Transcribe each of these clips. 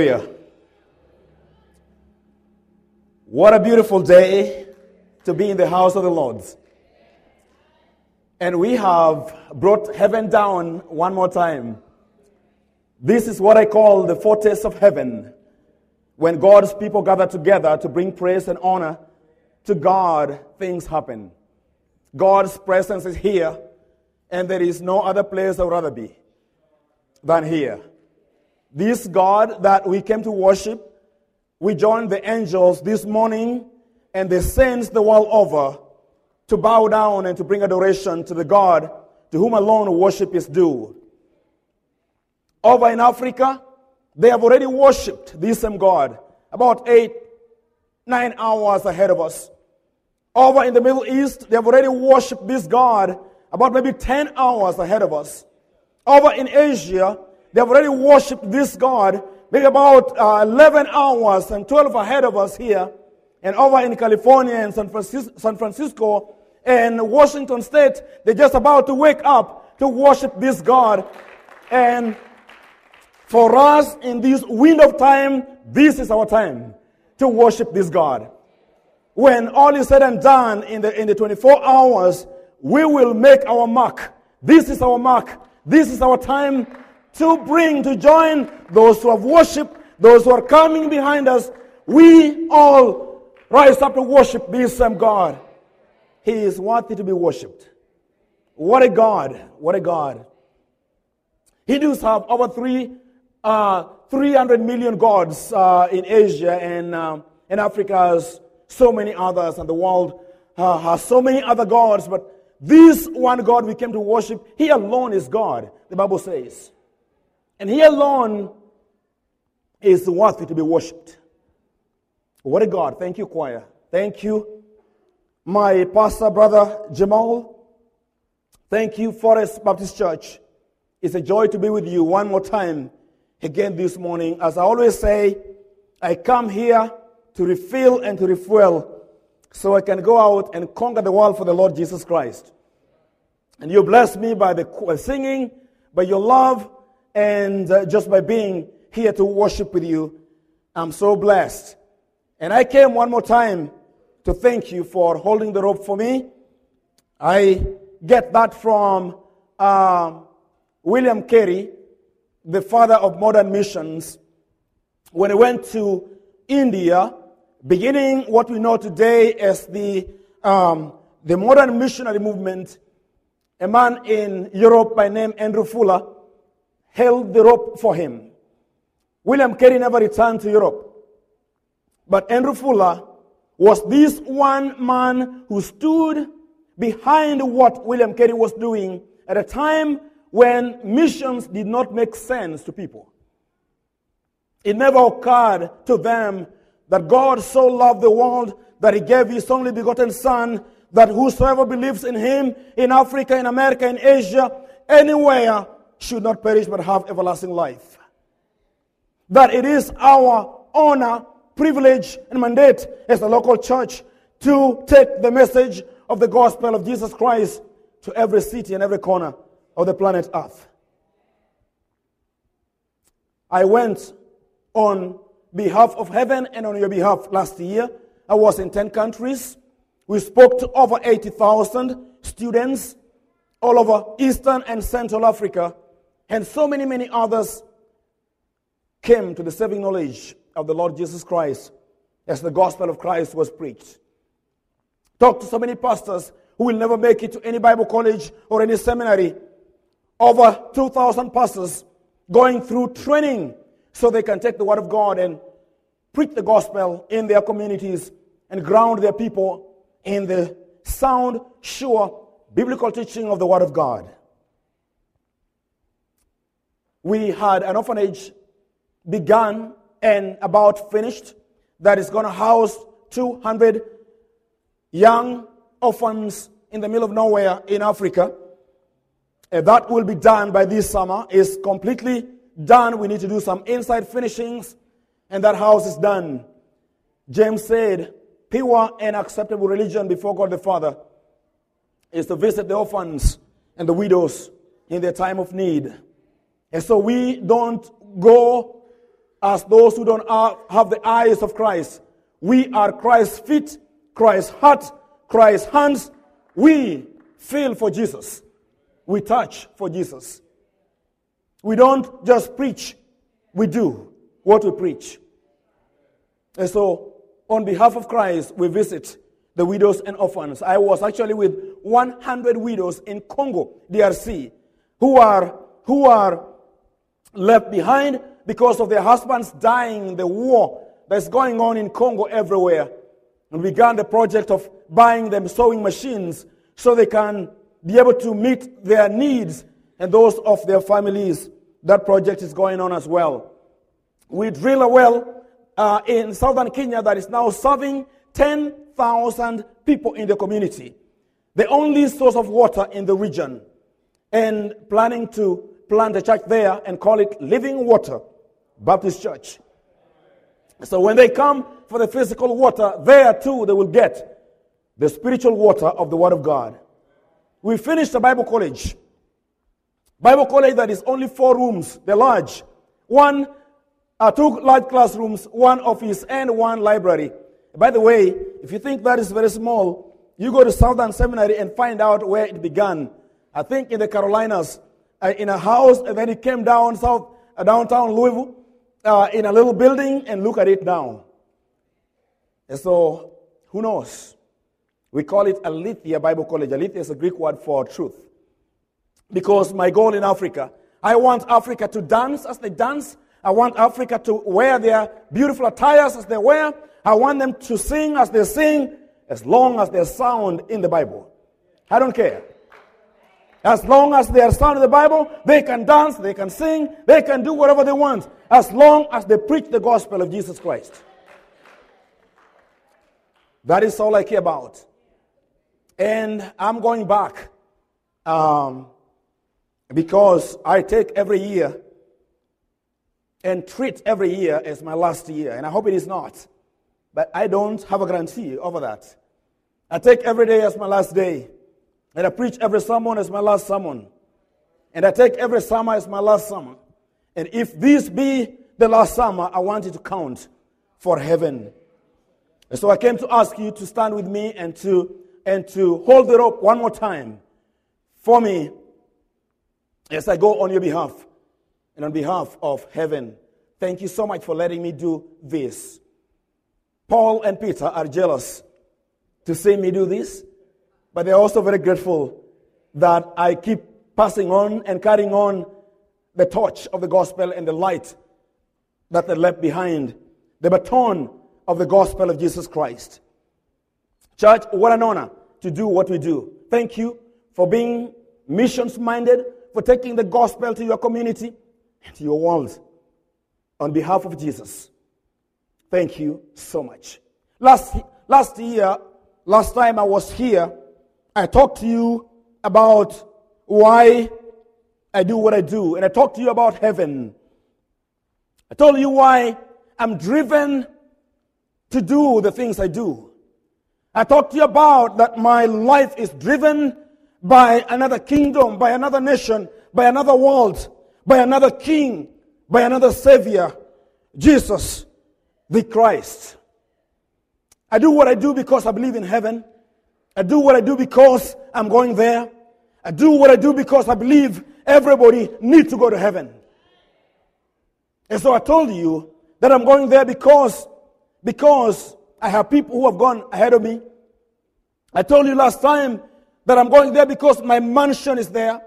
Hallelujah. What a beautiful day to be in the house of the Lord. And we have brought heaven down one more time. This is what I call the fortress of heaven. When God's people gather together to bring praise and honor to God, things happen. God's presence is here, and there is no other place I would rather be than here. This God that we came to worship, we joined the angels this morning and the saints the world over to bow down and to bring adoration to the God to whom alone worship is due. Over in Africa, they have already worshipped this same God about eight, nine hours ahead of us. Over in the Middle East, they have already worshipped this God about maybe 10 hours ahead of us. Over in Asia, they have already worshipped this God maybe about uh, 11 hours and 12 ahead of us here. And over in California and San Francisco, San Francisco and Washington State, they're just about to wake up to worship this God. And for us in this wind of time, this is our time to worship this God. When all is said and done in the, in the 24 hours, we will make our mark. This is our mark. This is our time to bring, to join those who have worshiped, those who are coming behind us. We all rise up to worship this same God. He is worthy to be worshipped. What a God. What a God. Does have over three, uh, 300 million gods uh, in Asia and um, in Africa, so many others, and the world uh, has so many other gods. But this one God we came to worship, He alone is God, the Bible says. And He alone is worthy to be worshipped. What a God. Thank you, choir. Thank you, my pastor, brother Jamal. Thank you, Forest Baptist Church. It's a joy to be with you one more time again this morning. As I always say, I come here to refill and to refuel so I can go out and conquer the world for the Lord Jesus Christ. And you bless me by the singing, by your love, and uh, just by being here to worship with you. I'm so blessed. And I came one more time to thank you for holding the rope for me. I get that from uh, William Carey, the father of modern missions. When he went to India, beginning what we know today as the, um, the modern missionary movement, a man in Europe by name Andrew Fuller held the rope for him. William Carey never returned to Europe. But Andrew Fuller was this one man who stood behind what William Carey was doing at a time when missions did not make sense to people. It never occurred to them that God so loved the world that he gave his only begotten Son, that whosoever believes in him in Africa, in America, in Asia, anywhere, should not perish but have everlasting life. That it is our honor, privilege, and mandate as a local church to take the message of the gospel of Jesus Christ to every city and every corner of the planet Earth. I went on behalf of heaven and on your behalf last year. I was in 10 countries. We spoke to over 80,000 students all over Eastern and Central Africa. And so many, many others came to the saving knowledge of the Lord Jesus Christ as the gospel of Christ was preached. Talked to so many pastors who will never make it to any Bible college or any seminary. Over 2,000 pastors going through training so they can take the word of God and preach the gospel in their communities and ground their people in the sound, sure, biblical teaching of the word of God. We had an orphanage begun and about finished that is going to house 200 young orphans in the middle of nowhere in Africa. Uh, that will be done by this summer. Is completely done. We need to do some inside finishings, and that house is done. James said, pure and acceptable religion before God the Father is to visit the orphans and the widows in their time of need. And so we don't go as those who don't have the eyes of Christ. We are Christ's feet, Christ's heart, Christ's hands. We feel for Jesus. We touch for Jesus. We don't just preach, we do what we preach. And so, on behalf of Christ, we visit the widows and orphans. I was actually with 100 widows in Congo, DRC, who are, who are left behind because of their husbands dying in the war that's going on in Congo everywhere. And began the project of buying them sewing machines so they can be able to meet their needs and those of their families. That project is going on as well. We drill a well uh, in southern Kenya that is now serving 10,000 people in the community, the only source of water in the region, and planning to plant a church there and call it Living Water Baptist Church. So when they come for the physical water, there too they will get the spiritual water of the Word of God. We finished the Bible college. Bible college that is only four rooms, they're large. One, uh, two large classrooms, one office, and one library. By the way, if you think that is very small, you go to Southern Seminary and find out where it began. I think in the Carolinas, uh, in a house, and then he came down south, uh, downtown Louisville, uh, in a little building, and look at it now. And so, who knows? We call it Aletheia Bible College. Aletheia is a Greek word for truth. Because my goal in Africa, I want Africa to dance as they dance. I want Africa to wear their beautiful attires as they wear. I want them to sing as they sing, as long as there's sound in the Bible. I don't care. As long as they are sound the Bible, they can dance, they can sing, they can do whatever they want, as long as they preach the gospel of Jesus Christ. That is all I care about. And I'm going back um, because I take every year and treat every year as my last year. And I hope it is not. But I don't have a guarantee over that. I take every day as my last day. And I preach every sermon as my last sermon. And I take every summer as my last summer. And if this be the last summer, I want it to count for heaven. And so I came to ask you to stand with me and to and to hold the rope one more time for me as I go on your behalf and on behalf of heaven. Thank you so much for letting me do this. Paul and Peter are jealous to see me do this, but they're also very grateful that I keep passing on and carrying on the torch of the gospel and the light that they left behind, the baton of the gospel of Jesus Christ. Church, what an honor to do what we do. Thank you for being missions minded, for taking the gospel to your community and to your world on behalf of Jesus. Thank you so much. Last, last year, last time I was here, I talked to you about why I do what I do, and I talked to you about heaven. I told you why I'm driven to do the things I do. I talked to you about that my life is driven by another kingdom, by another nation, by another world, by another king, by another savior, Jesus, the Christ. I do what I do because I believe in heaven. I do what I do because I'm going there. I do what I do because I believe everybody needs to go to heaven. And so I told you that I'm going there because, because I have people who have gone ahead of me. I told you last time that I'm going there because my mansion is there.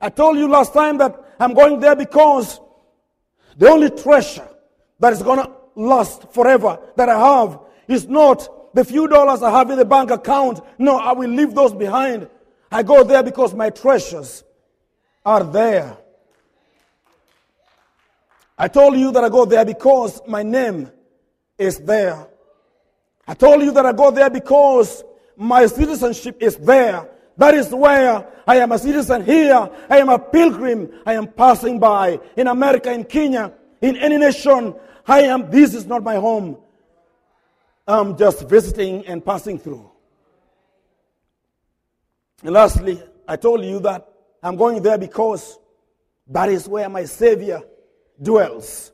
I told you last time that I'm going there because the only treasure that is going to last forever that I have is not the few dollars I have in the bank account. No, I will leave those behind. I go there because my treasures are there. I told you that I go there because my name is there. I told you that I go there because my citizenship is there. That is where I am a citizen here. I am a pilgrim. I am passing by in America, in Kenya, in any nation. I am, this is not my home. I'm just visiting and passing through. And lastly, I told you that I'm going there because that is where my Savior dwells.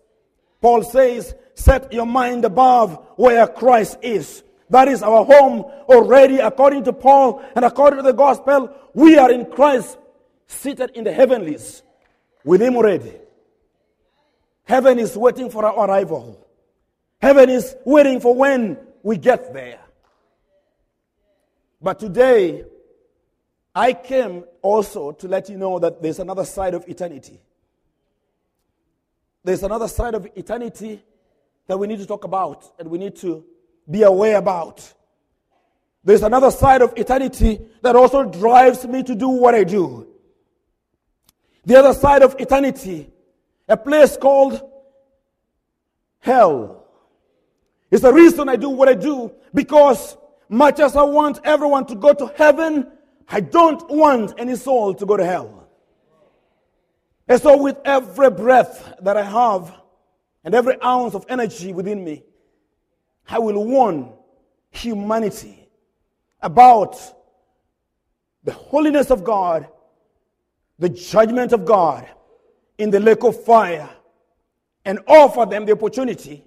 Paul says, set your mind above where Christ is. That is our home already, according to Paul and according to the gospel. We are in Christ, seated in the heavenlies with Him already. Heaven is waiting for our arrival. Heaven is waiting for when we get there. But today, I came also to let you know that there's another side of eternity. There's another side of eternity that we need to talk about and we need to be aware about. There's another side of eternity that also drives me to do what I do. The other side of eternity, a place called hell. It's the reason I do what I do because much as I want everyone to go to heaven, I don't want any soul to go to hell. And so, with every breath that I have and every ounce of energy within me, I will warn humanity about the holiness of God, the judgment of God in the lake of fire, and offer them the opportunity.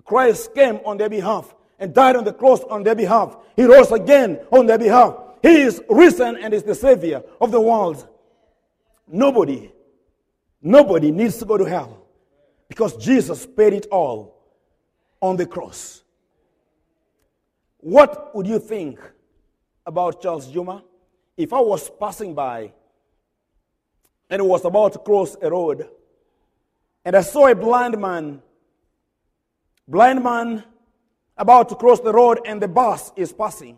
Christ came on their behalf and died on the cross on their behalf. He rose again on their behalf. He is risen and is the Savior of the world. Nobody, nobody needs to go to hell because Jesus paid it all on the cross. What would you think about Charles Juma if I was passing by and was about to cross a road and I saw a blind man, blind man about to cross the road and the bus is passing?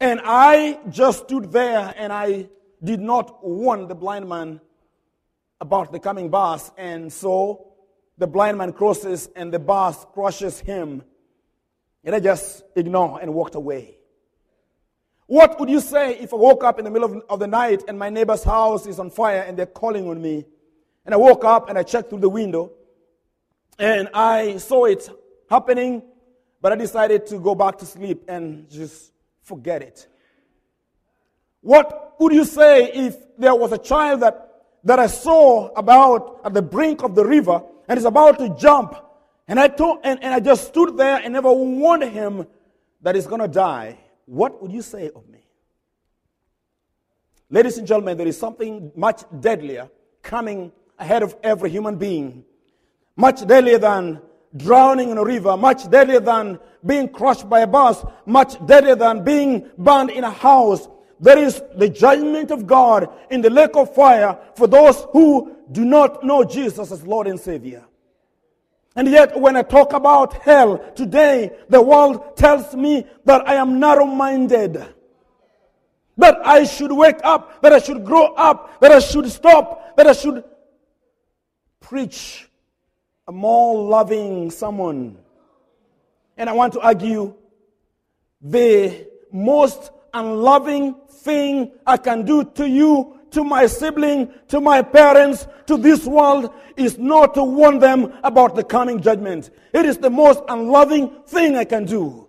And I just stood there and I did not warn the blind man about the coming bus. And so the blind man crosses and the bus crushes him. And I just ignored and walked away. What would you say if I woke up in the middle of, of the night and my neighbor's house is on fire and they're calling on me? And I woke up and I checked through the window and I saw it happening, but I decided to go back to sleep and just forget it. What would you say if there was a child that, that I saw about at the brink of the river and is about to jump and I, told, and, and I just stood there and never warned him that he's going to die? What would you say of me? Ladies and gentlemen, there is something much deadlier coming ahead of every human being. Much deadlier than drowning in a river, much deadlier than being crushed by a bus, much deadlier than being burned in a house. There is the judgment of God in the lake of fire for those who do not know Jesus as Lord and Savior. And yet, when I talk about hell today, the world tells me that I am narrow minded. That I should wake up, that I should grow up, that I should stop, that I should preach a more loving someone. And I want to argue the most unloving thing I can do to you, to my sibling, to my parents, to this world is not to warn them about the coming judgment. It is the most unloving thing I can do.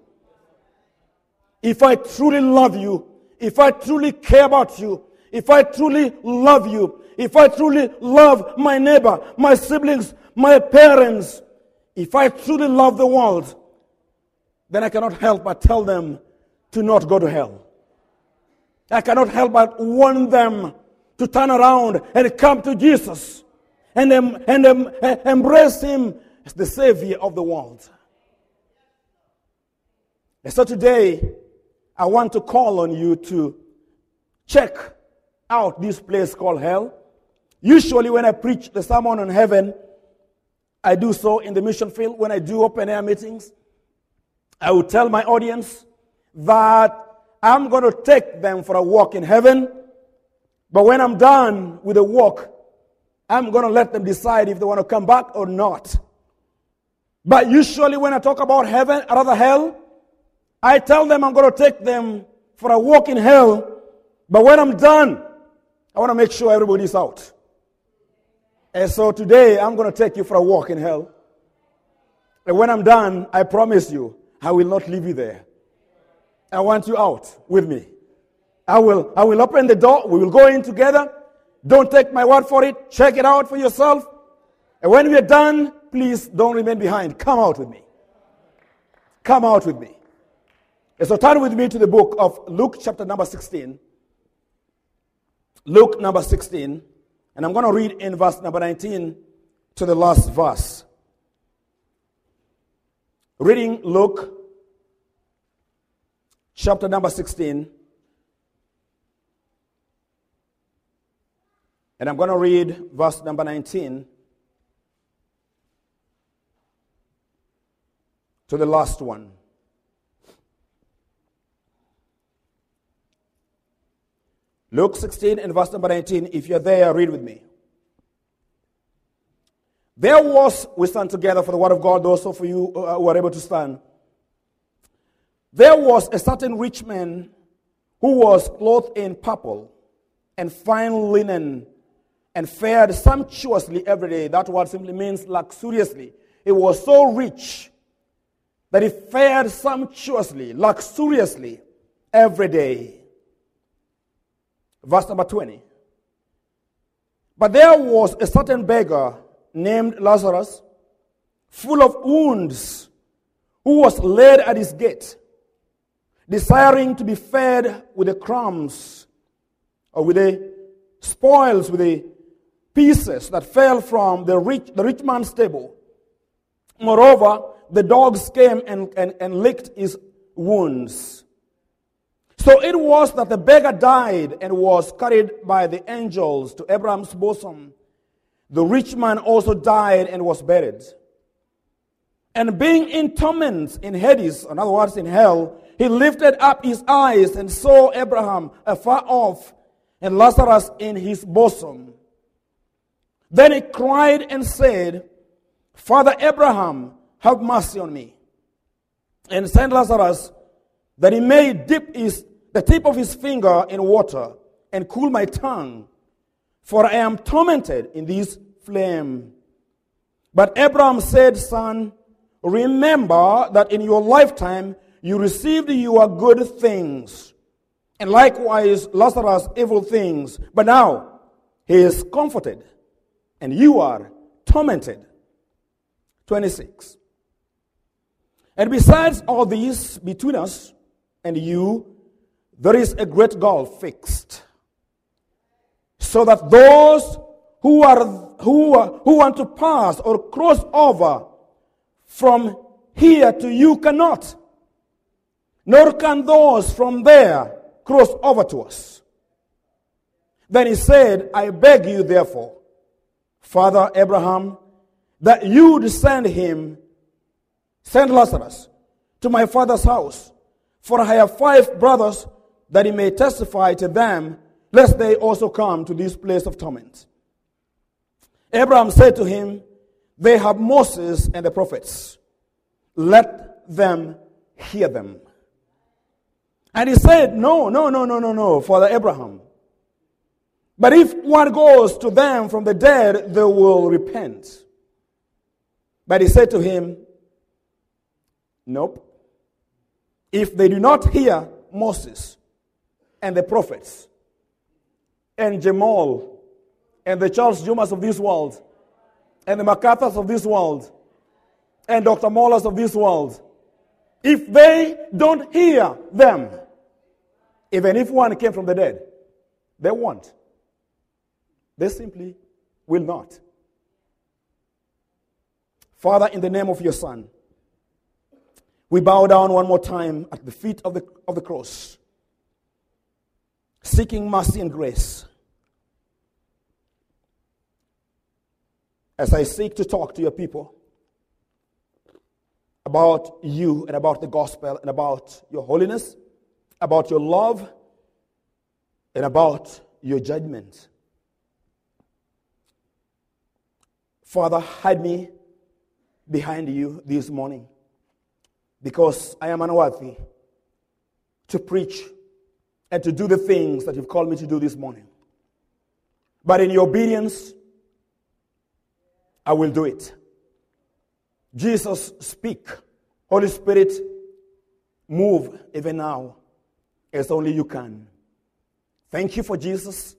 If I truly love you, if I truly care about you, if I truly love you, if I truly love my neighbor, my siblings, my parents, if I truly love the world, then I cannot help but tell them to not go to hell. I cannot help but warn them to turn around and come to Jesus and, and embrace Him as the Savior of the world. And so today, I want to call on you to check out this place called hell. Usually, when I preach the sermon on heaven, I do so in the mission field when I do open air meetings. I will tell my audience that I'm going to take them for a walk in heaven. But when I'm done with the walk, I'm going to let them decide if they want to come back or not. But usually, when I talk about heaven, rather hell, I tell them I'm going to take them for a walk in hell. But when I'm done, I want to make sure everybody's out. And so today, I'm going to take you for a walk in hell. And when I'm done, I promise you, I will not leave you there. I want you out with me. I will, I will open the door. We will go in together. Don't take my word for it. Check it out for yourself. And when we are done, please don't remain behind. Come out with me. Come out with me. And so turn with me to the book of Luke, chapter number 16. Luke number 16. And I'm going to read in verse number 19 to the last verse. Reading Luke chapter number 16. And I'm going to read verse number 19 to the last one. Luke 16 and verse number 19. If you're there, read with me. There was, we stand together for the word of God, also for you uh, who are able to stand. There was a certain rich man who was clothed in purple and fine linen and fared sumptuously every day. That word simply means luxuriously. He was so rich that he fared sumptuously, luxuriously every day. Verse number 20. But there was a certain beggar named Lazarus, full of wounds, who was laid at his gate, desiring to be fed with the crumbs or with the spoils, with the pieces that fell from the rich, the rich man's table. Moreover, the dogs came and, and, and licked his wounds. So it was that the beggar died and was carried by the angels to Abraham's bosom. The rich man also died and was buried. And being in torments in Hades, in other words, in hell, he lifted up his eyes and saw Abraham afar off and Lazarus in his bosom. Then he cried and said, Father Abraham, have mercy on me. And send Lazarus that he may dip his, the tip of his finger in water and cool my tongue for I am tormented in this flame. But Abraham said, Son, remember that in your lifetime you received your good things, and likewise Lazarus evil things. But now he is comforted, and you are tormented. 26. And besides all this, between us and you, there is a great gulf fixed so that those who, are, who, who want to pass or cross over from here to you cannot, nor can those from there cross over to us. Then he said, I beg you, therefore, Father Abraham, that you send him, send Lazarus to my father's house, for I have five brothers, that he may testify to them lest they also come to this place of torment. Abraham said to him, They have Moses and the prophets. Let them hear them. And he said, No, no, no, no, no, no, Father Abraham. But if one goes to them from the dead, they will repent. But he said to him, Nope. If they do not hear Moses and the prophets, and Jamal and the Charles Jumas of this world and the MacArthurs of this world and Dr. Mohlers of this world, if they don't hear them, even if one came from the dead, they won't. They simply will not. Father, in the name of your Son, we bow down one more time at the feet of the, of the cross seeking mercy and grace. As I seek to talk to your people about you and about the gospel and about your holiness, about your love, and about your judgment. Father, hide me behind you this morning because I am unworthy to preach and to do the things that you've called me to do this morning. But in your obedience, I will do it. Jesus, speak. Holy Spirit, move even now as only you can. Thank you for Jesus.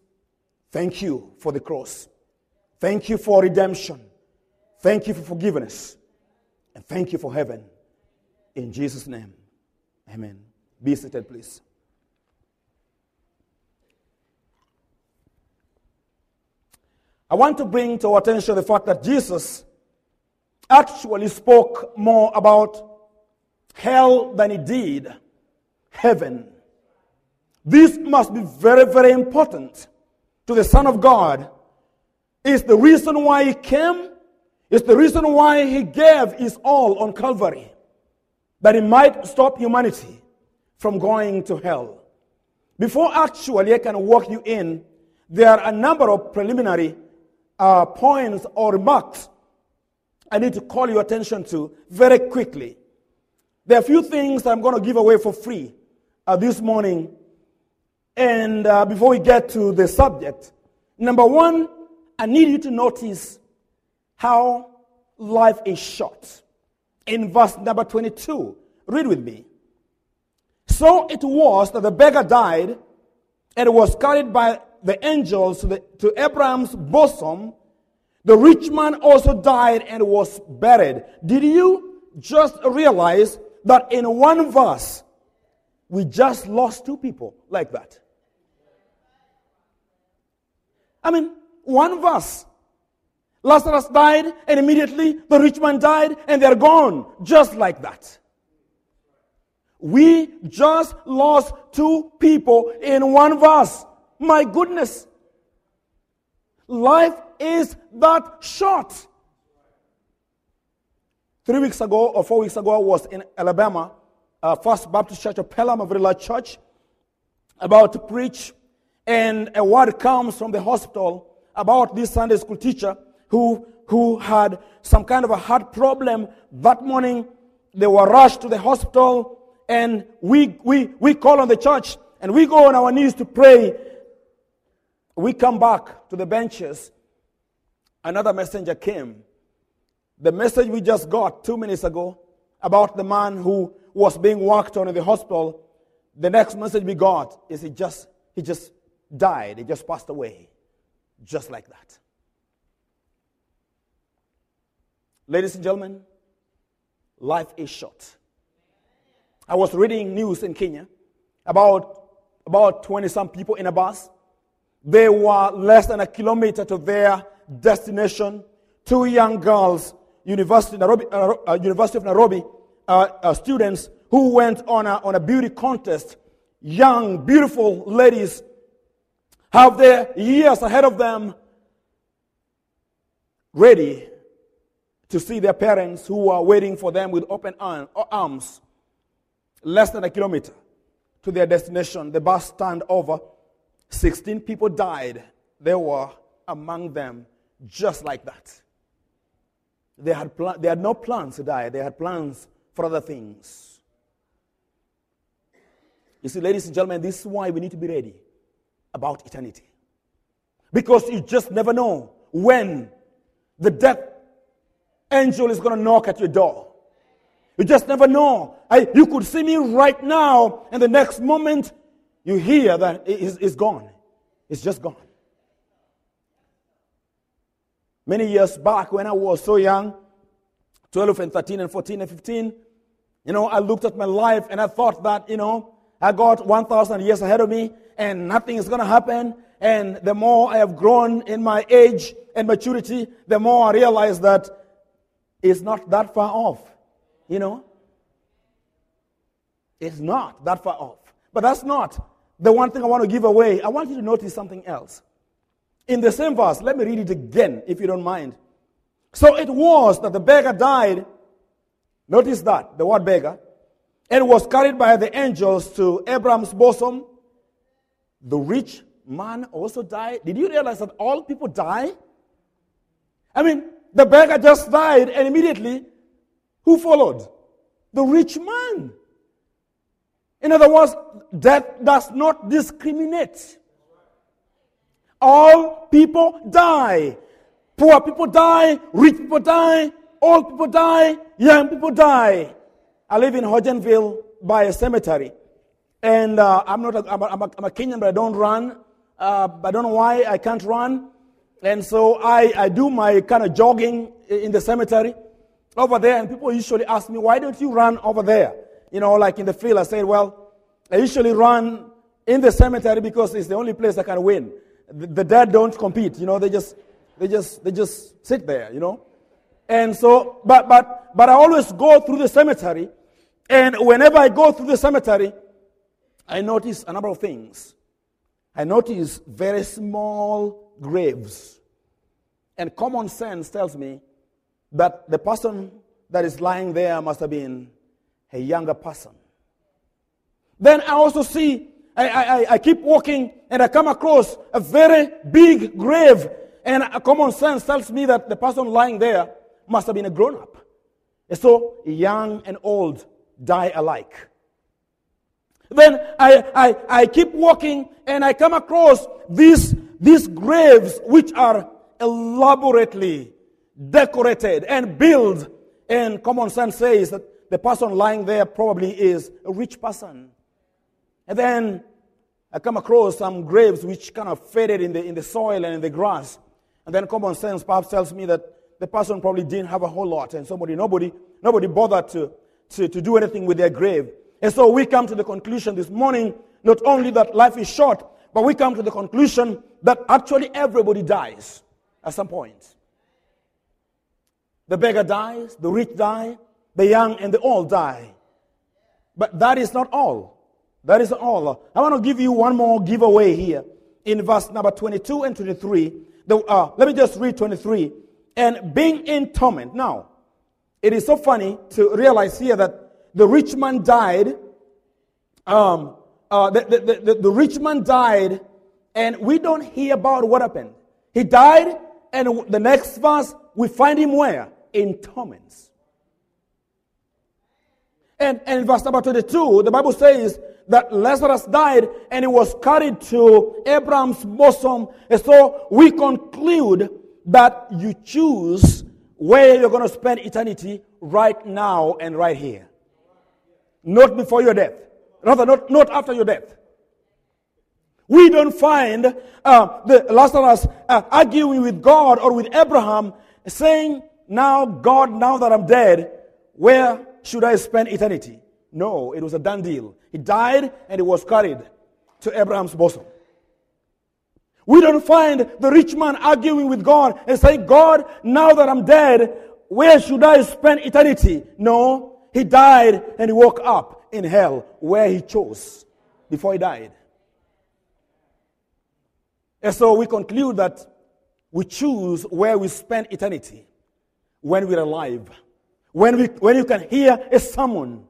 Thank you for the cross. Thank you for redemption. Thank you for forgiveness. And thank you for heaven. In Jesus' name, amen. Be seated, please. I want to bring to our attention the fact that Jesus actually spoke more about hell than he did heaven. This must be very, very important to the Son of God. It's the reason why he came. It's the reason why he gave his all on Calvary. That he might stop humanity from going to hell. Before actually I can walk you in, there are a number of preliminary uh, points or remarks I need to call your attention to very quickly. There are a few things I'm going to give away for free uh, this morning. And uh, before we get to the subject, number one, I need you to notice how life is short. In verse number 22, read with me. So it was that the beggar died and was carried by the angels to, the, to Abraham's bosom. The rich man also died and was buried. Did you just realize that in one verse, we just lost two people like that? I mean, one verse. Lazarus died, and immediately the rich man died, and they're gone, just like that. We just lost two people in one verse. My goodness. Life is that short. Three weeks ago or four weeks ago, I was in Alabama, uh, First Baptist Church of Pelham, a very large church, about to preach. And a word comes from the hospital about this Sunday school teacher who, who had some kind of a heart problem. That morning, they were rushed to the hospital, and we, we, we call on the church and we go on our knees to pray we come back to the benches. Another messenger came. The message we just got two minutes ago about the man who was being worked on in the hospital, the next message we got is he just he just died. He just passed away. Just like that. Ladies and gentlemen, life is short. I was reading news in Kenya about about 20 some people in a bus they were less than a kilometer to their destination. Two young girls, University, Nairobi, uh, uh, University of Nairobi uh, uh, students who went on a, on a beauty contest. Young, beautiful ladies have their years ahead of them ready to see their parents who are waiting for them with open arms. Less than a kilometer to their destination. The bus stand over 16 people died. There were among them just like that. They had, pl- they had no plans to die, they had plans for other things. You see, ladies and gentlemen, this is why we need to be ready about eternity. Because you just never know when the death angel is going to knock at your door. You just never know. I, you could see me right now, and the next moment you hear that it's, it's gone. It's just gone. Many years back, when I was so young 12 and 13 and 14 and 15 you know, I looked at my life and I thought that, you know, I got 1,000 years ahead of me and nothing is going to happen. And the more I have grown in my age and maturity, the more I realize that it's not that far off. You know? It's not that far off. But that's not the one thing I want to give away, I want you to notice something else. In the same verse, let me read it again, if you don't mind. So it was that the beggar died. Notice that, the word beggar. And was carried by the angels to Abraham's bosom. The rich man also died. Did you realize that all people die? I mean, the beggar just died, and immediately, who followed? The rich man. In other words, death does not discriminate. All people die. Poor people die, rich people die, old people die, young people die. I live in Hodgenville by a cemetery. And uh, I'm not a, I'm, a, I'm, a, I'm a Kenyan, but I don't run. Uh, I don't know why I can't run. And so I, I do my kind of jogging in the cemetery over there, and people usually ask me, why don't you run over there? You know, like in the field, I said, well, I usually run in the cemetery because it's the only place I can win. The, the dead don't compete, you know, they just, they just, they just sit there, you know. And so, but, but, but I always go through the cemetery, and whenever I go through the cemetery, I notice a number of things. I notice very small graves. And common sense tells me that the person that is lying there must have been a younger person. Then I also see, I, I, I keep walking and I come across a very big grave. And common sense tells me that the person lying there must have been a grown up. And so young and old die alike. Then I, I, I keep walking and I come across these, these graves which are elaborately decorated and built. And common sense says that the person lying there probably is a rich person. And then I come across some graves which kind of faded in the, in the soil and in the grass. And then common sense perhaps tells me that the person probably didn't have a whole lot and somebody, nobody, nobody bothered to, to, to do anything with their grave. And so we come to the conclusion this morning not only that life is short, but we come to the conclusion that actually everybody dies at some point. The beggar dies, the rich die, the young and the old die. But that is not all. That is all. I want to give you one more giveaway here in verse number 22 and 23. The, uh, let me just read 23. And being in torment. Now, it is so funny to realize here that the rich man died. Um, uh, the, the, the, the rich man died, and we don't hear about what happened. He died, and the next verse, we find him where? In torments. And, and in verse number 22, the Bible says that Lazarus died and he was carried to Abraham's bosom. And so we conclude that you choose where you're going to spend eternity right now and right here not before your death. Rather, not, not after your death. We don't find uh, the Lazarus uh, arguing with God or with Abraham saying, Now, God, now that I'm dead, where should I spend eternity? No, it was a done deal. He died and he was carried to Abraham's bosom. We don't find the rich man arguing with God and saying, God, now that I'm dead, where should I spend eternity? No, he died and he woke up in hell where he chose before he died. And so we conclude that we choose where we spend eternity when we're alive. When, we, when you can hear a sermon,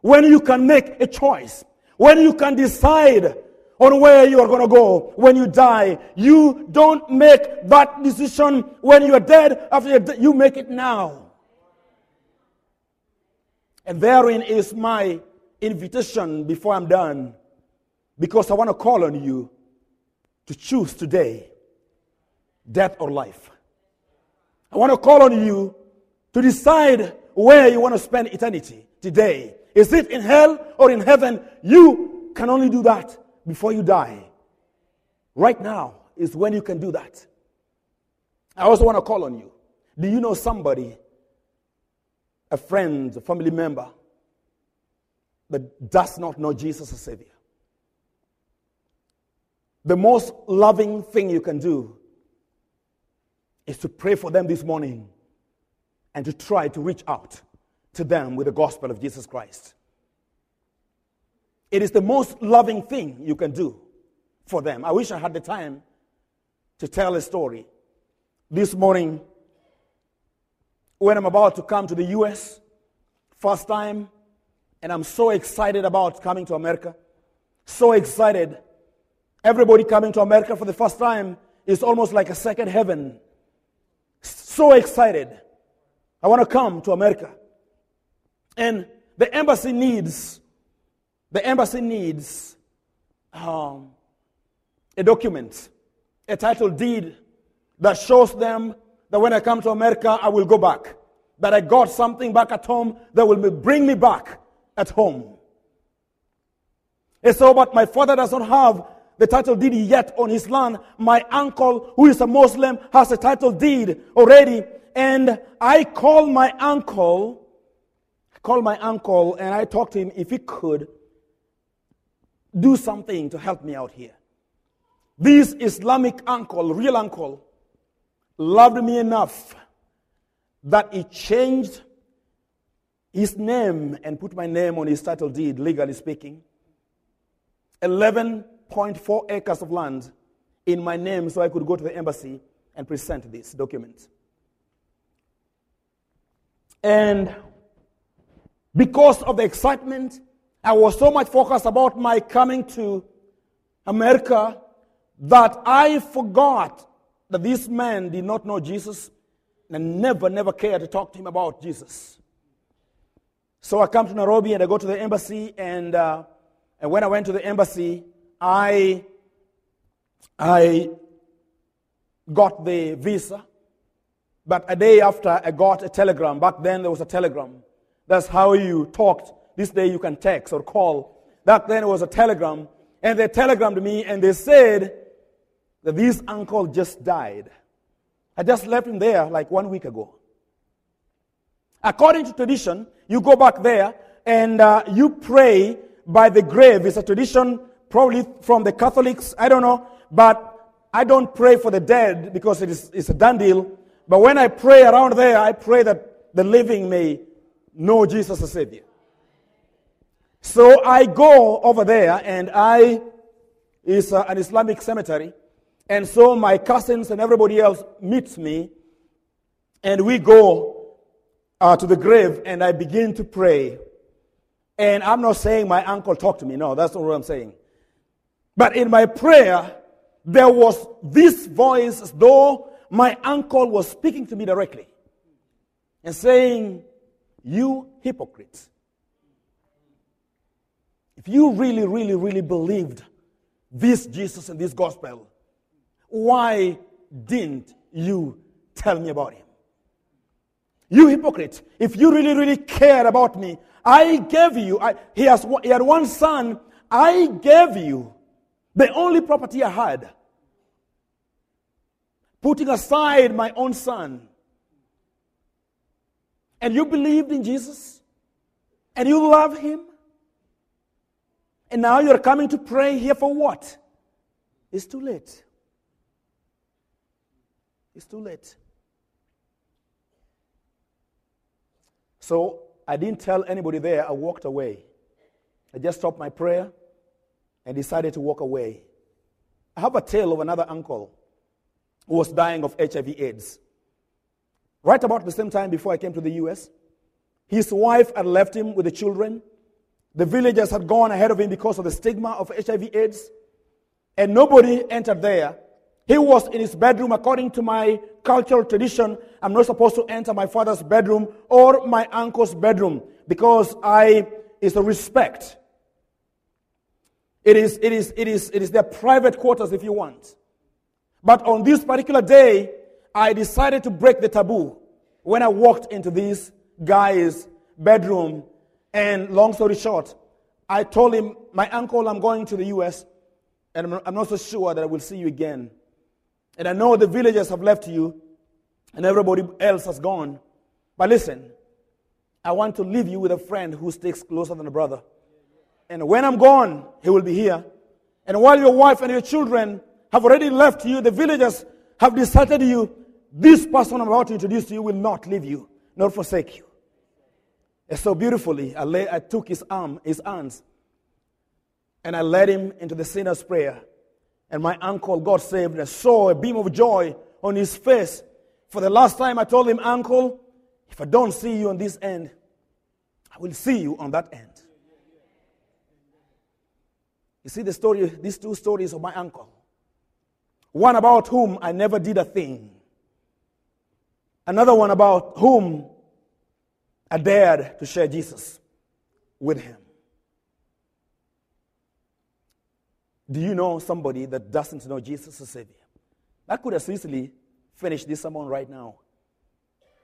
when you can make a choice, when you can decide on where you are going to go when you die. You don't make that decision when you are dead after dead. You make it now. And therein is my invitation before I'm done, because I want to call on you to choose today death or life. I want to call on you to decide where you want to spend eternity today. Is it in hell or in heaven? You can only do that before you die. Right now is when you can do that. I also want to call on you. Do you know somebody a friend, a family member that does not know Jesus as Savior. The most loving thing you can do is to pray for them this morning and to try to reach out to them with the gospel of Jesus Christ. It is the most loving thing you can do for them. I wish I had the time to tell a story. This morning, when I'm about to come to the US, first time, and I'm so excited about coming to America. So excited. Everybody coming to America for the first time is almost like a second heaven. So excited. I want to come to America. And the embassy needs, the embassy needs um, a document, a title deed that shows them that when I come to America, I will go back. That I got something back at home that will bring me back at home. And so, but my father does not have the title deed yet on his land. My uncle, who is a Muslim, has a title deed already. And I called my uncle, called my uncle, and I talked to him if he could do something to help me out here. This Islamic uncle, real uncle, loved me enough that he changed his name and put my name on his title deed, legally speaking. 11.4 acres of land in my name so I could go to the embassy and present this document. And because of the excitement, I was so much focused about my coming to America that I forgot that this man did not know Jesus and never, never cared to talk to him about Jesus. So I come to Nairobi and I go to the embassy, and, uh, and when I went to the embassy, I, I got the visa. But a day after, I got a telegram. Back then, there was a telegram. That's how you talked. This day, you can text or call. Back then, it was a telegram. And they telegrammed me, and they said that this uncle just died. I just left him there like one week ago. According to tradition, you go back there and uh, you pray by the grave. It's a tradition probably from the Catholics. I don't know. But I don't pray for the dead because it is, it's a done deal. But when I pray around there, I pray that the living may know Jesus as Savior. So I go over there and I, uh, an Islamic cemetery. And so my cousins and everybody else meets me and we go uh, to the grave and I begin to pray. And I'm not saying my uncle talked to me. No, that's not what I'm saying. But in my prayer, there was this voice as though my uncle was speaking to me directly and saying, You hypocrite. If you really, really, really believed this Jesus and this gospel, why didn't you tell me about him? You hypocrite. If you really, really care about me, I gave you, I, he, has, he had one son, I gave you the only property I had. Putting aside my own son. And you believed in Jesus? And you love him? And now you're coming to pray here for what? It's too late. It's too late. So I didn't tell anybody there. I walked away. I just stopped my prayer and decided to walk away. I have a tale of another uncle was dying of HIV/AIDS. Right about the same time before I came to the US, his wife had left him with the children. The villagers had gone ahead of him because of the stigma of HIV/AIDS, and nobody entered there he was in his bedroom. According to my cultural tradition, I'm not supposed to enter my father's bedroom or my uncle's bedroom because I is a respect. It is, it is, it is, it is their private quarters if you want. But on this particular day, I decided to break the taboo when I walked into this guy's bedroom. And long story short, I told him, My uncle, I'm going to the US, and I'm not so sure that I will see you again. And I know the villagers have left you and everybody else has gone. But listen, I want to leave you with a friend who sticks closer than a brother. And when I'm gone, he will be here. And while your wife and your children have already left you, the villagers have deserted you, this person I'm about to introduce to you will not leave you, nor forsake you. And so beautifully, I, lay, I took his arm, his hands, and I led him into the sinner's prayer. And my uncle got saved. I saw a beam of joy on his face. For the last time, I told him, Uncle, if I don't see you on this end, I will see you on that end. You see the story, these two stories of my uncle. One about whom I never did a thing. Another one about whom I dared to share Jesus with him. Do you know somebody that doesn't know Jesus as Savior? I could have easily finished this sermon right now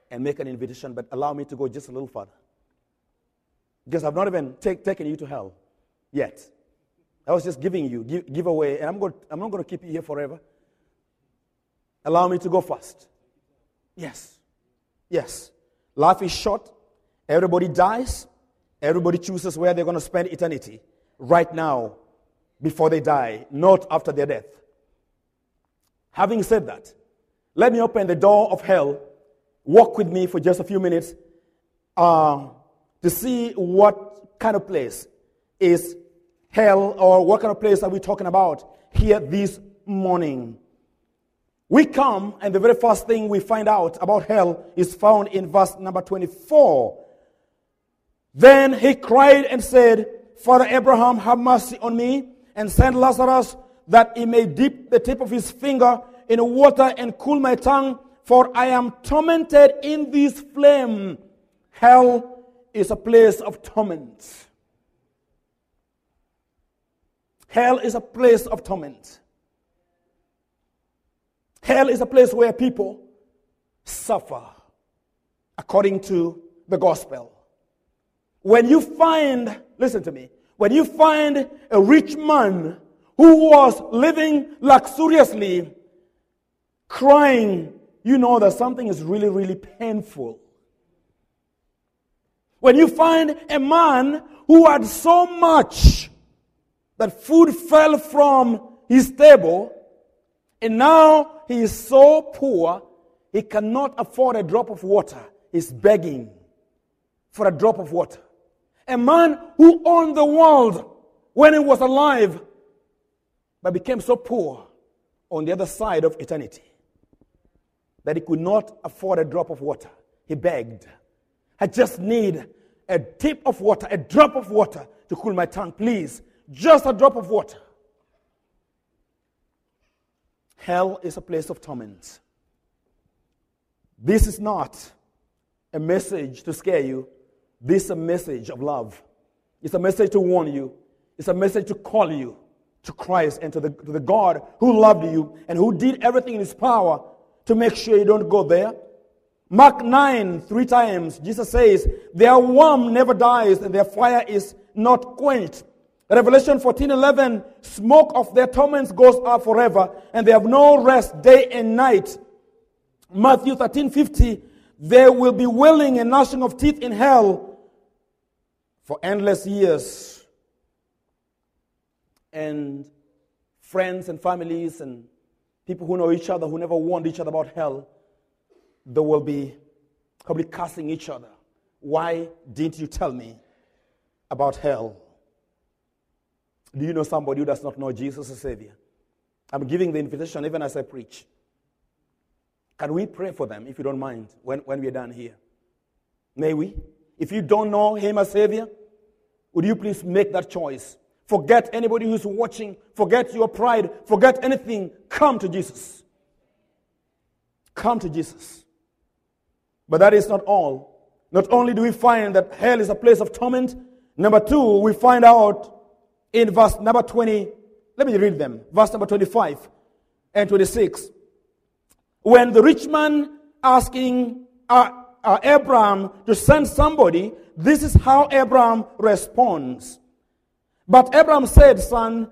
and make an invitation, but allow me to go just a little further. Because I've not even take, taken you to hell yet. I was just giving you, give, give away, and I'm, going, I'm not going to keep you here forever. Allow me to go first. Yes. Yes. Life is short. Everybody dies. Everybody chooses where they're going to spend eternity. Right now, before they die, not after their death. Having said that, let me open the door of hell. Walk with me for just a few minutes uh, to see what kind of place is hell or what kind of place are we talking about here this morning. We come, and the very first thing we find out about hell is found in verse number 24. Then he cried and said, Father Abraham, have mercy on me, and send Lazarus that he may dip the tip of his finger in water and cool my tongue, for I am tormented in this flame. Hell is a place of torment. Hell is a place of torment. Hell is a place where people suffer according to the gospel. When you find, listen to me, when you find a rich man who was living luxuriously, crying, you know that something is really, really painful. When you find a man who had so much that food fell from his table, and now he is so poor, he cannot afford a drop of water. He's begging for a drop of water. A man who owned the world when he was alive, but became so poor on the other side of eternity that he could not afford a drop of water. He begged. I just need a tip of water, a drop of water to cool my tongue, please. Just a drop of water. Hell is a place of torment. This is not a message to scare you. This is a message of love. It's a message to warn you. It's a message to call you to Christ and to the, to the God who loved you and who did everything in his power to make sure you don't go there. Mark 9, three times, Jesus says, Their worm never dies and their fire is not quenched. Revelation 14 11, smoke of their torments goes up forever, and they have no rest day and night. Matthew 13 50, there will be wailing and gnashing of teeth in hell for endless years. And friends and families and people who know each other, who never warned each other about hell, they will be probably cursing each other. Why didn't you tell me about hell? Do you know somebody who does not know Jesus as Savior? I'm giving the invitation even as I preach. Can we pray for them, if you don't mind, when, when we're done here? May we? If you don't know Him as Savior, would you please make that choice? Forget anybody who's watching. Forget your pride. Forget anything. Come to Jesus. Come to Jesus. But that is not all. Not only do we find that hell is a place of torment, number two, we find out in verse number 20. Let me read them. Verse number 25 and 26. When the rich man asking uh, uh, Abraham to send somebody, this is how Abraham responds. But Abraham said, Son,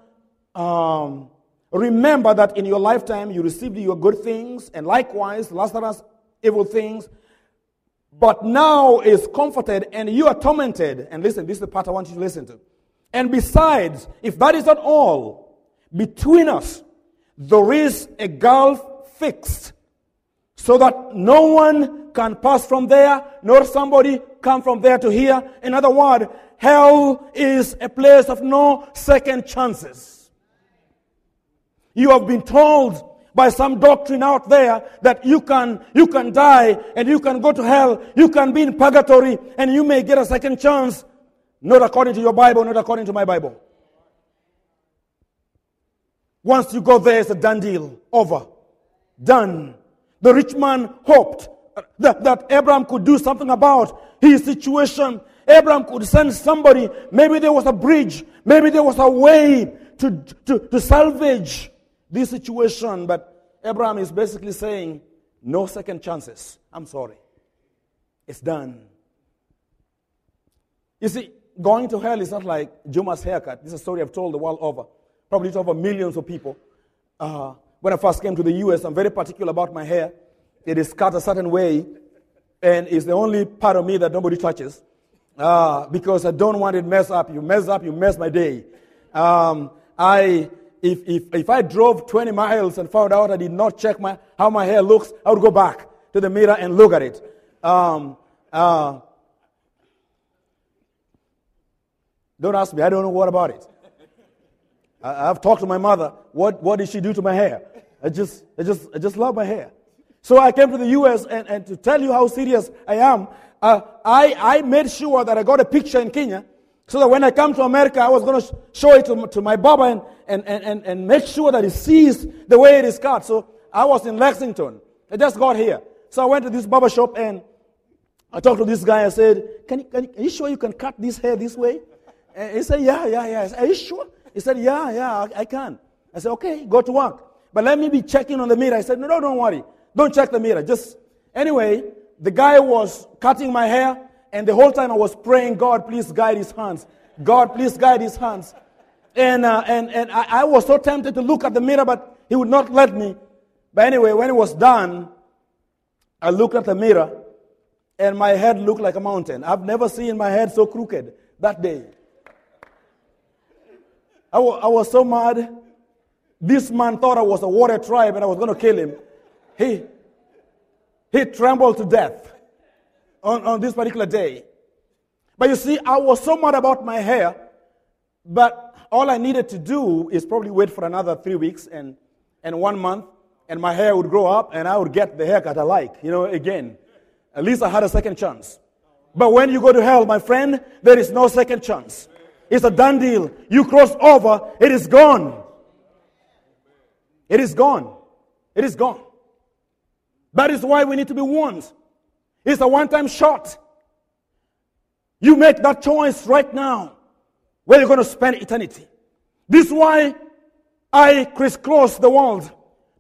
um, remember that in your lifetime you received your good things, and likewise Lazarus evil things. But now is comforted, and you are tormented. And listen, this is the part I want you to listen to. And besides, if that is not all, between us there is a gulf fixed, so that no one can pass from there, nor somebody come from there to here. In other words, hell is a place of no second chances. You have been told by some doctrine out there that you can, you can die and you can go to hell, you can be in purgatory and you may get a second chance. Not according to your Bible, not according to my Bible. Once you go there, it's a done deal. Over. Done. The rich man hoped uh, that, that Abraham could do something about his situation. Abraham could send somebody. Maybe there was a bridge. Maybe there was a way to, to, to salvage this situation. But Abraham is basically saying, no second chances. I'm sorry. It's done. You see, going to hell is not like Juma's haircut. This is a story I've told the world over, probably to over millions of people. Uh, when I first came to the US, I'm very particular about my hair. It is cut a certain way, and it's the only part of me that nobody touches uh, because I don't want it mess up. You mess up, you mess my day. Um, I, if, if, if I drove 20 miles and found out I did not check my, how my hair looks, I would go back to the mirror and look at it. Um, uh, don't ask me, I don't know what about it. I, I've talked to my mother. What, what did she do to my hair? I just, I just, I just love my hair. So I came to the US and, and to tell you how serious I am, uh, I, I made sure that I got a picture in Kenya so that when I come to America, I was going to show it to, to my Baba and, and, and, and make sure that he sees the way it is cut. So I was in Lexington. I just got here. So I went to this barber shop and I talked to this guy. I said, can you, can you, Are you sure you can cut this hair this way? And he said, Yeah, yeah, yeah. Said, Are you sure? He said, Yeah, yeah, I, I can. I said, Okay, go to work. But let me be checking on the mirror. I said, No, no, don't worry. Don't check the mirror. Just, anyway, the guy was cutting my hair, and the whole time I was praying, God, please guide his hands. God, please guide his hands. And, uh, and, and I, I was so tempted to look at the mirror, but he would not let me. But anyway, when it was done, I looked at the mirror, and my head looked like a mountain. I've never seen my head so crooked that day. I was, so mad. This man thought I was a warrior tribe and I was going to kill him. He, he trembled to death on, on this particular day. But you see, I was so mad about my hair, but all I needed to do is probably wait for another three weeks and, and one month, and my hair would grow up and I would get the haircut I like, you know, again. At least I had a second chance. But when you go to hell, my friend, there is no second chance. It's a done deal. You cross over, it is gone. It is gone. It is gone. That is why we need to be warned. It's a one time shot. You make that choice right now where you're going to spend eternity. This is why I crisscross the world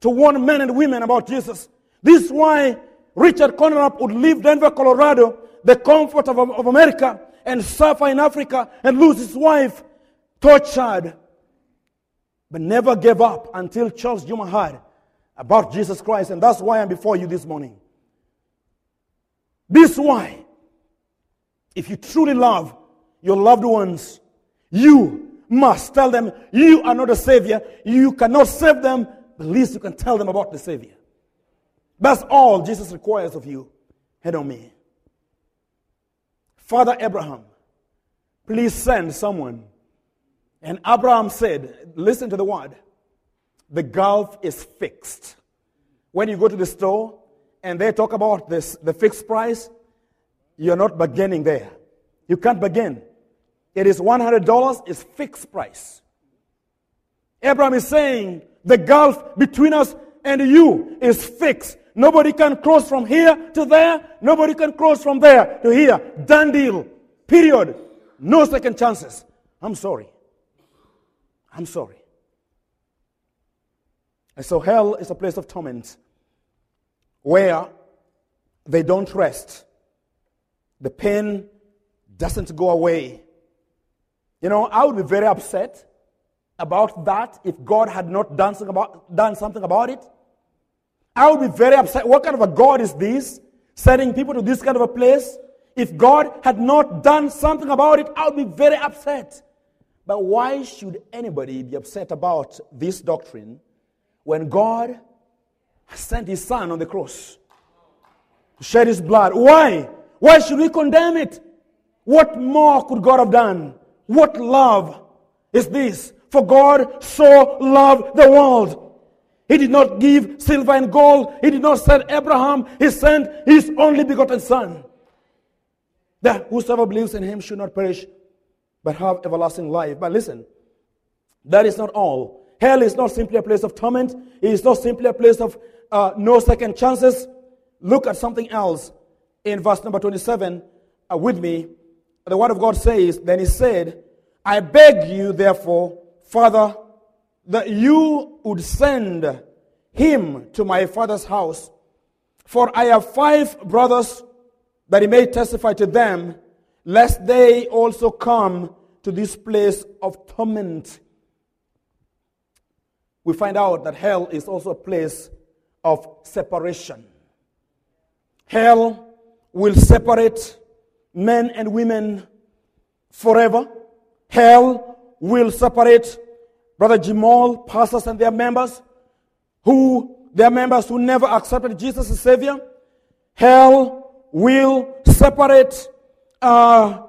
to warn men and women about Jesus. This is why Richard Conrad would leave Denver, Colorado, the comfort of, of America, and suffer in Africa and lose his wife, tortured, but never gave up until Charles Juma had about Jesus Christ, and that's why I'm before you this morning. This why, if you truly love your loved ones, you must tell them you are not a savior. You cannot save them, the least you can tell them about the savior. That's all Jesus requires of you. Head on me. Father Abraham, please send someone. And Abraham said, Listen to the word the gulf is fixed. When you go to the store and they talk about this, the fixed price, you're not beginning there. You can't begin. It is $100, it's fixed price. Abraham is saying the gulf between us and you is fixed. Nobody can cross from here to there. Nobody can cross from there to here. Done deal. Period. No second chances. I'm sorry. I'm sorry. And so hell is a place of torment where they don't rest. The pain doesn't go away. You know, I would be very upset about that if God had not done something about, done something about it. I would be very upset. What kind of a God is this? Sending people to this kind of a place? If God had not done something about it, I would be very upset. But why should anybody be upset about this doctrine when God sent his son on the cross to shed his blood. Why? Why should we condemn it? What more could God have done? What love is this? For God so loved the world. He did not give silver and gold. He did not send Abraham. He sent his only begotten son. That whosoever believes in him should not perish, but have everlasting life. But listen, that is not all. Hell is not simply a place of torment. It is not simply a place of uh, no second chances. Look at something else in verse number 27 uh, with me. The word of God says, Then he said, I beg you, therefore, Father, that you would send him to my father's house. For I have five brothers, that he may testify to them, lest they also come to this place of torment. We find out that hell is also a place of separation. Hell will separate men and women forever. Hell will separate Brother Jamal, pastors and their members, who their members who never accepted Jesus as Savior. Hell will separate uh,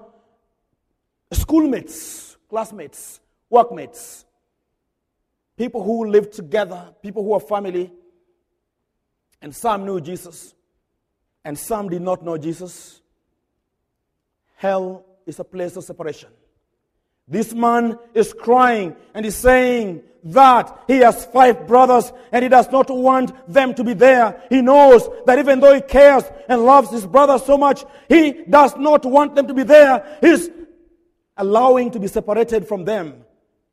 schoolmates, classmates, workmates, people who live together, people who are family, and some knew Jesus, and some did not know Jesus. Hell is a place of separation. This man is crying and he's saying that he has five brothers and he does not want them to be there. He knows that even though he cares and loves his brothers so much, he does not want them to be there. He's allowing to be separated from them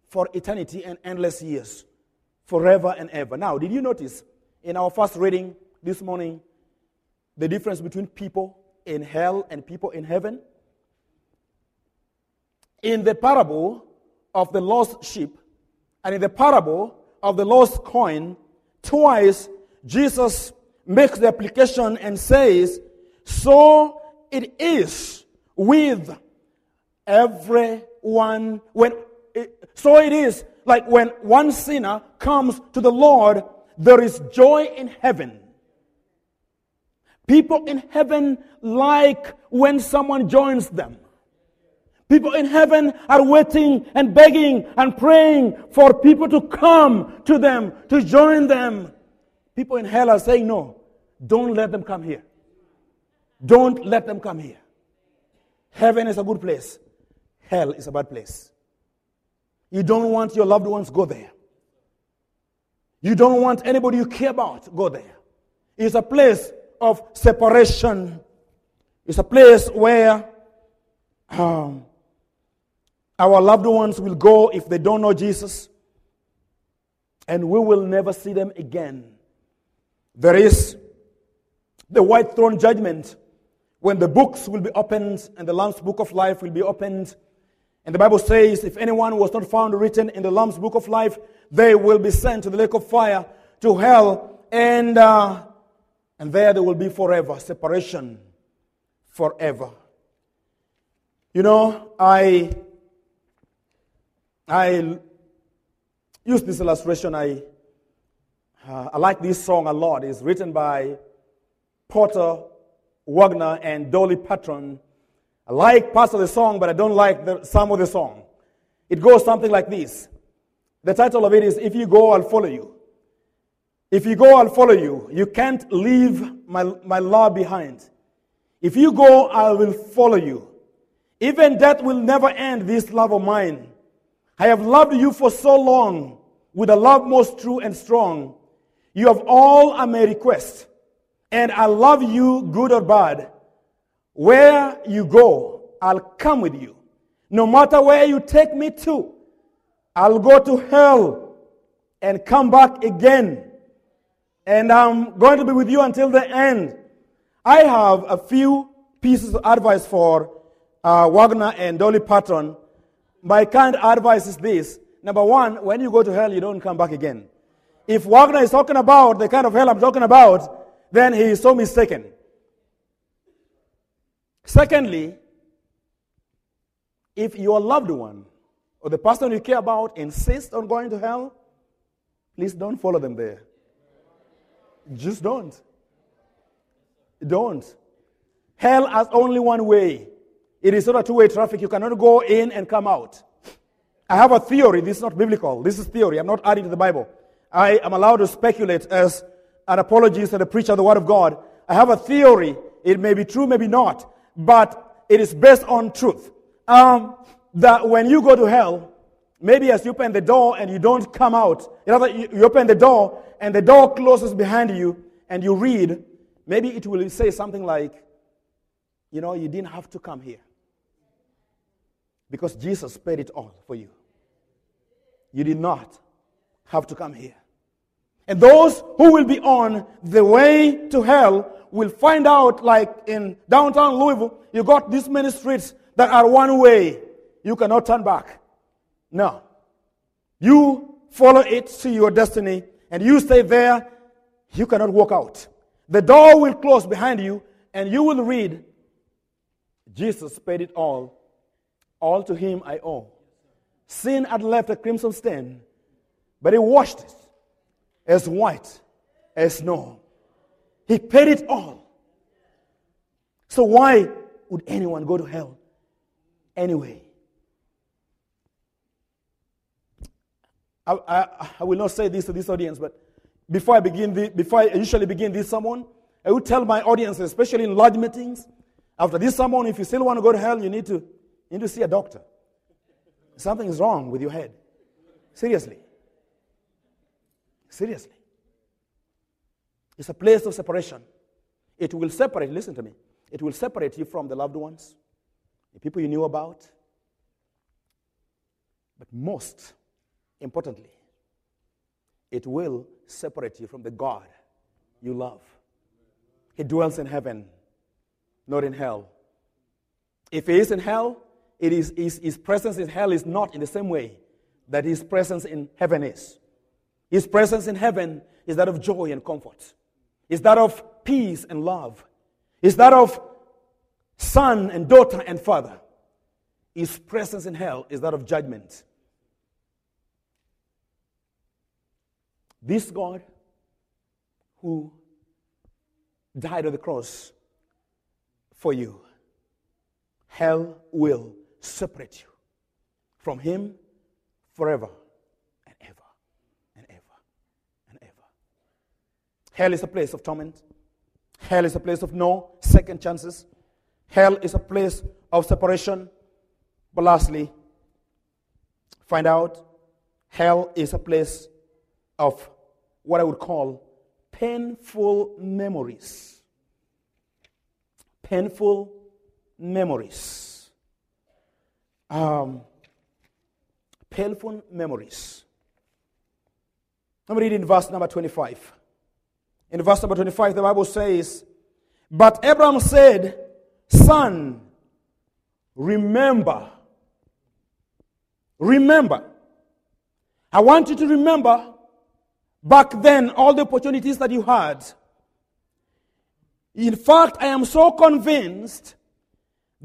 for eternity and endless years, forever and ever. Now, did you notice in our first reading this morning the difference between people in hell and people in heaven? In the parable of the lost sheep and in the parable of the lost coin, twice Jesus makes the application and says, So it is with everyone. When it, so it is like when one sinner comes to the Lord, there is joy in heaven. People in heaven like when someone joins them. People in heaven are waiting and begging and praying for people to come to them, to join them. People in hell are saying, No, don't let them come here. Don't let them come here. Heaven is a good place, hell is a bad place. You don't want your loved ones go there. You don't want anybody you care about go there. It's a place of separation. It's a place where um, our loved ones will go if they don't know Jesus, and we will never see them again. There is the white throne judgment when the books will be opened and the Lamb's book of life will be opened. And the Bible says, if anyone was not found written in the Lamb's book of life, they will be sent to the lake of fire, to hell, and, uh, and there they will be forever, separation forever. You know, I I use this illustration. I, uh, I like this song a lot. It's written by Porter Wagoner and Dolly Parton. I like parts of the song, but I don't like the, some of the song. It goes something like this. The title of it is If You Go, I'll Follow You. If you go, I'll follow you. You can't leave my, my law behind. If you go, I will follow you. Even death will never end this love of mine. I have loved you for so long with a love most true and strong. You have all I may request, and I love you, good or bad. Where you go, I'll come with you. No matter where you take me to, I'll go to hell and come back again. And I'm going to be with you until the end. I have a few pieces of advice for uh, Wagoner and Dolly Parton my kind advice is this. Number one, when you go to hell, you don't come back again. If Wagoner is talking about the kind of hell I'm talking about, then he is so mistaken. Secondly, if your loved one or the person you care about insists on going to hell, please don't follow them there. Just don't. Don't. Hell has only one way. It is not a two way traffic. You cannot go in and come out. I have a theory. This is not biblical. This is theory. I'm not adding to the Bible. I am allowed to speculate as an apologist and a preacher of the Word of God. I have a theory. It may be true, maybe not, but it is based on truth. Um, that when you go to hell, maybe as you open the door and you don't come out, you, know, you open the door and the door closes behind you and you read, maybe it will say something like, you know, you didn't have to come here. Because Jesus paid it all for you. You did not have to come here. And those who will be on the way to hell will find out, like in downtown Louisville, you got this many streets, that are one way, you cannot turn back. No. You follow it to your destiny and you stay there, you cannot walk out. The door will close behind you and you will read, Jesus paid it all. All to him I owe. Sin had left a crimson stain, but he washed it as white as snow. He paid it all. So why would anyone go to hell anyway? I, I, I, will not say this to this audience, but before I begin, the, before I usually begin this sermon, I will tell my audience, especially in large meetings, after this sermon, if you still want to go to hell, you need to, you need to see a doctor. Something is wrong with your head. Seriously. Seriously. It's a place of separation. It will separate, listen to me, it will separate you from the loved ones, the people you knew about. But most importantly, it will separate you from the God you love. He dwells in heaven, not in hell. If he is in hell, it is, his, his presence in hell is not in the same way that his presence in heaven is. His presence in heaven is that of joy and comfort, is that of peace and love, is that of son and daughter and father. His presence in hell is that of judgment. This God who died on the cross for you, hell will separate you from Him forever and ever and ever and ever. Hell is a place of torment. Hell is a place of no second chances. Hell is a place of separation. But lastly, find out hell is a place of what I would call painful memories. Painful memories um, painful memories. Let me read in verse number 25. In verse number 25, the Bible says, But Abraham said, Son, remember. Remember. I want you to remember back then all the opportunities that you had. In fact, I am so convinced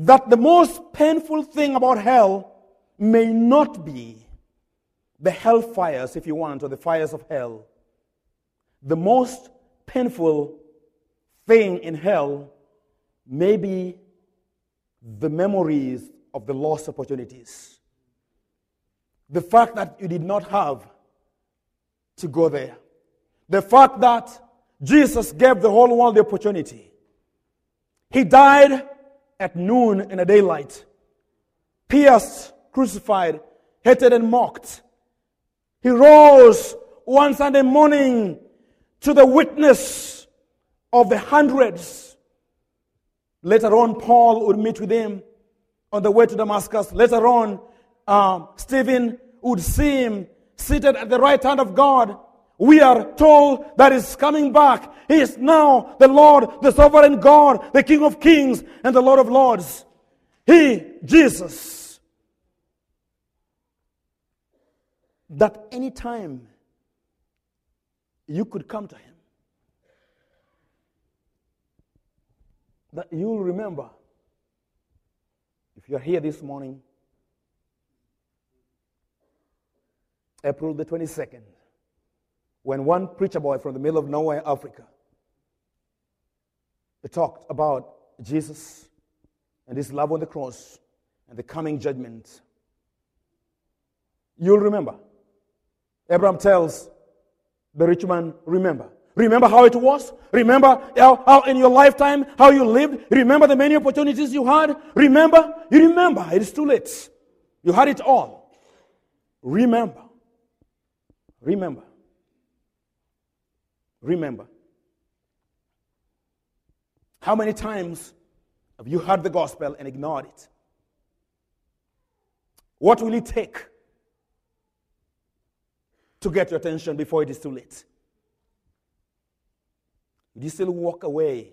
that the most painful thing about hell may not be the hell fires, if you want, or the fires of hell. The most painful thing in hell may be the memories of the lost opportunities. The fact that you did not have to go there. The fact that Jesus gave the whole world the opportunity. He died at noon in the daylight, pierced, crucified, hated, and mocked. He rose one Sunday morning to the witness of the hundreds. Later on, Paul would meet with him on the way to Damascus. Later on, um, Stephen would see him seated at the right hand of God we are told that He's coming back. He is now the Lord, the sovereign God, the King of kings, and the Lord of lords. He, Jesus, that any time you could come to Him, that you'll remember. If you're here this morning, April the 22nd, when one preacher boy from the middle of nowhere, Africa, talked about Jesus and his love on the cross and the coming judgment. You'll remember. Abraham tells the rich man, remember. Remember how it was? Remember how, how, in your lifetime, how you lived? Remember the many opportunities you had? Remember? You remember. It is too late. You had it all. Remember. Remember. Remember. How many times have you heard the gospel and ignored it? What will it take to get your attention before it is too late? Do you still walk away?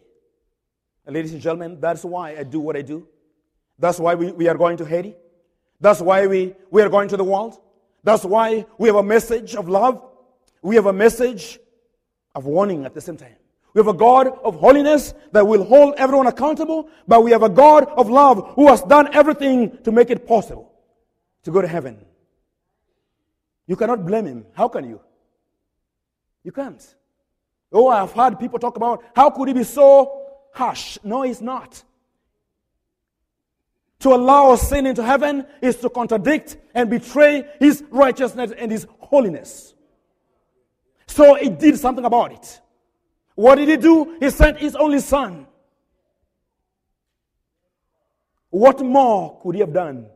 And ladies and gentlemen, that's why I do what I do. That's why we, we are going to Haiti. That's why we, we are going to the world. That's why we have a message of love. We have a message of warning at the same time. We have a God of holiness that will hold everyone accountable, but we have a God of love who has done everything to make it possible to go to heaven. You cannot blame him. How can you? You can't. Oh, I've heard people talk about how could he be so harsh? No, he's not. To allow sin into heaven is to contradict and betray his righteousness and his holiness. So he did something about it. What did he do? He sent his only son. What more could he have done?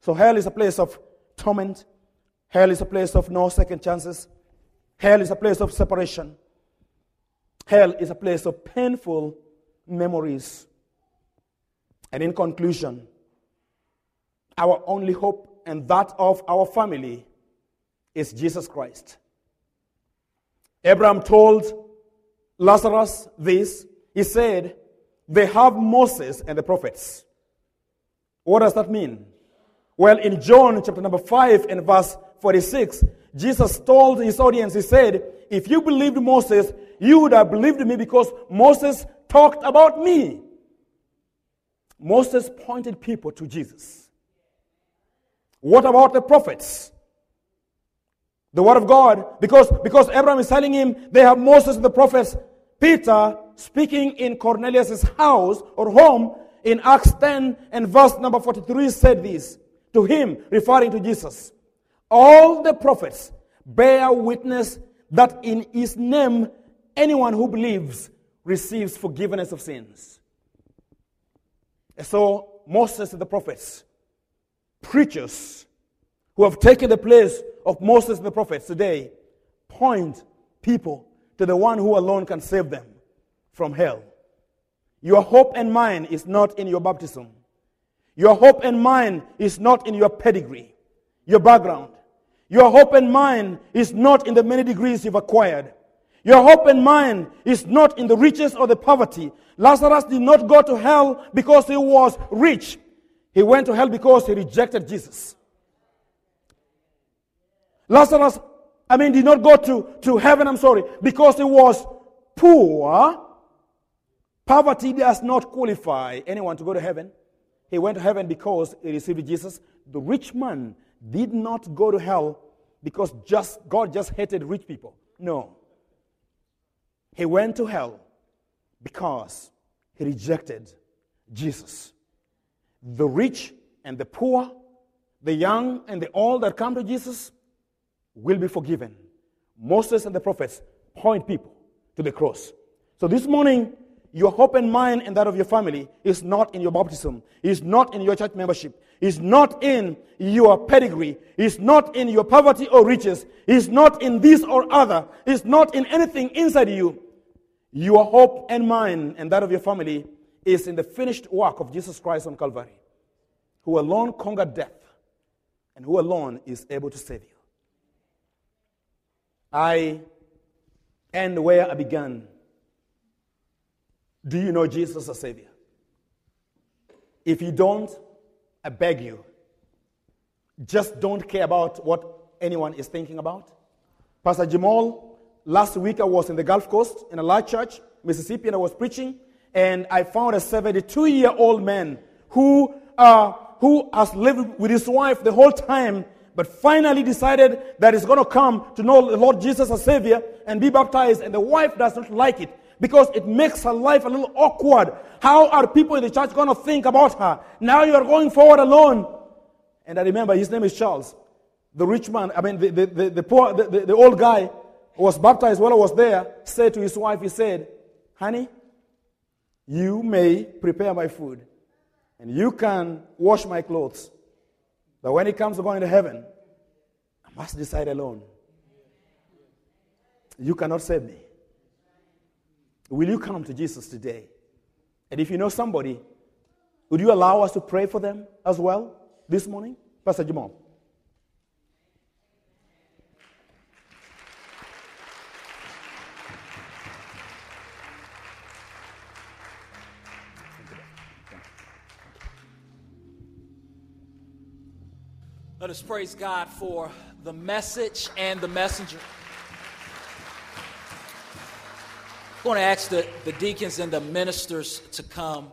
So hell is a place of torment. Hell is a place of no second chances. Hell is a place of separation. Hell is a place of painful memories. And in conclusion, our only hope and that of our family is Jesus Christ. Abraham told Lazarus this. He said, They have Moses and the prophets. What does that mean? Well, in John chapter number 5 and verse 46, Jesus told his audience, He said, If you believed Moses, you would have believed me because Moses talked about me. Moses pointed people to Jesus. What about the prophets? The word of God, because, because Abraham is telling him they have Moses and the prophets. Peter, speaking in Cornelius' house or home in Acts 10 and verse number 43, said this to him, referring to Jesus. All the prophets bear witness that in his name anyone who believes receives forgiveness of sins. And so Moses and the prophets, preachers who have taken the place of Moses and the prophets today, point people to the one who alone can save them from hell. Your hope and mine is not in your baptism. Your hope and mine is not in your pedigree, your background. Your hope and mine is not in the many degrees you've acquired. Your hope and mine is not in the riches or the poverty. Lazarus did not go to hell because he was rich. He went to hell because he rejected Jesus. Lazarus, I mean, did not go to, to heaven, I'm sorry, because he was poor. Poverty does not qualify anyone to go to heaven. He went to heaven because he received Jesus. The rich man did not go to hell because just God just hated rich people. No. He went to hell because he rejected Jesus. The rich and the poor, the young and the old that come to Jesus will be forgiven. Moses and the prophets point people to the cross. So this morning, your hope and mine and that of your family is not in your baptism, is not in your church membership, is not in your pedigree, is not in your poverty or riches, is not in this or other, is not in anything inside you. Your hope and mine and that of your family is in the finished work of Jesus Christ on Calvary, who alone conquered death and who alone is able to save you. I end where I began do you know Jesus as Savior? If you don't, I beg you, just don't care about what anyone is thinking about. Pastor Jamal, last week I was in the Gulf Coast in a large church, Mississippi, and I was preaching, and I found a 72 year old man who, uh, who has lived with his wife the whole time, but finally decided that he's going to come to know the Lord Jesus as Savior and be baptized, and the wife does not like it because it makes her life a little awkward. How are people in the church going to think about her? Now you are going forward alone. And I remember his name is Charles. The rich man, I mean, the, the, the, the poor, the, the, the old guy was baptized while I was there, said to his wife, he said, Honey, you may prepare my food and you can wash my clothes. But when it comes to going to heaven, I must decide alone. You cannot save me. Will you come to Jesus today? And if you know somebody, would you allow us to pray for them as well this morning? Pastor Jamal. Let us praise God for the message and the messenger. I'm going to ask the, the deacons and the ministers to come.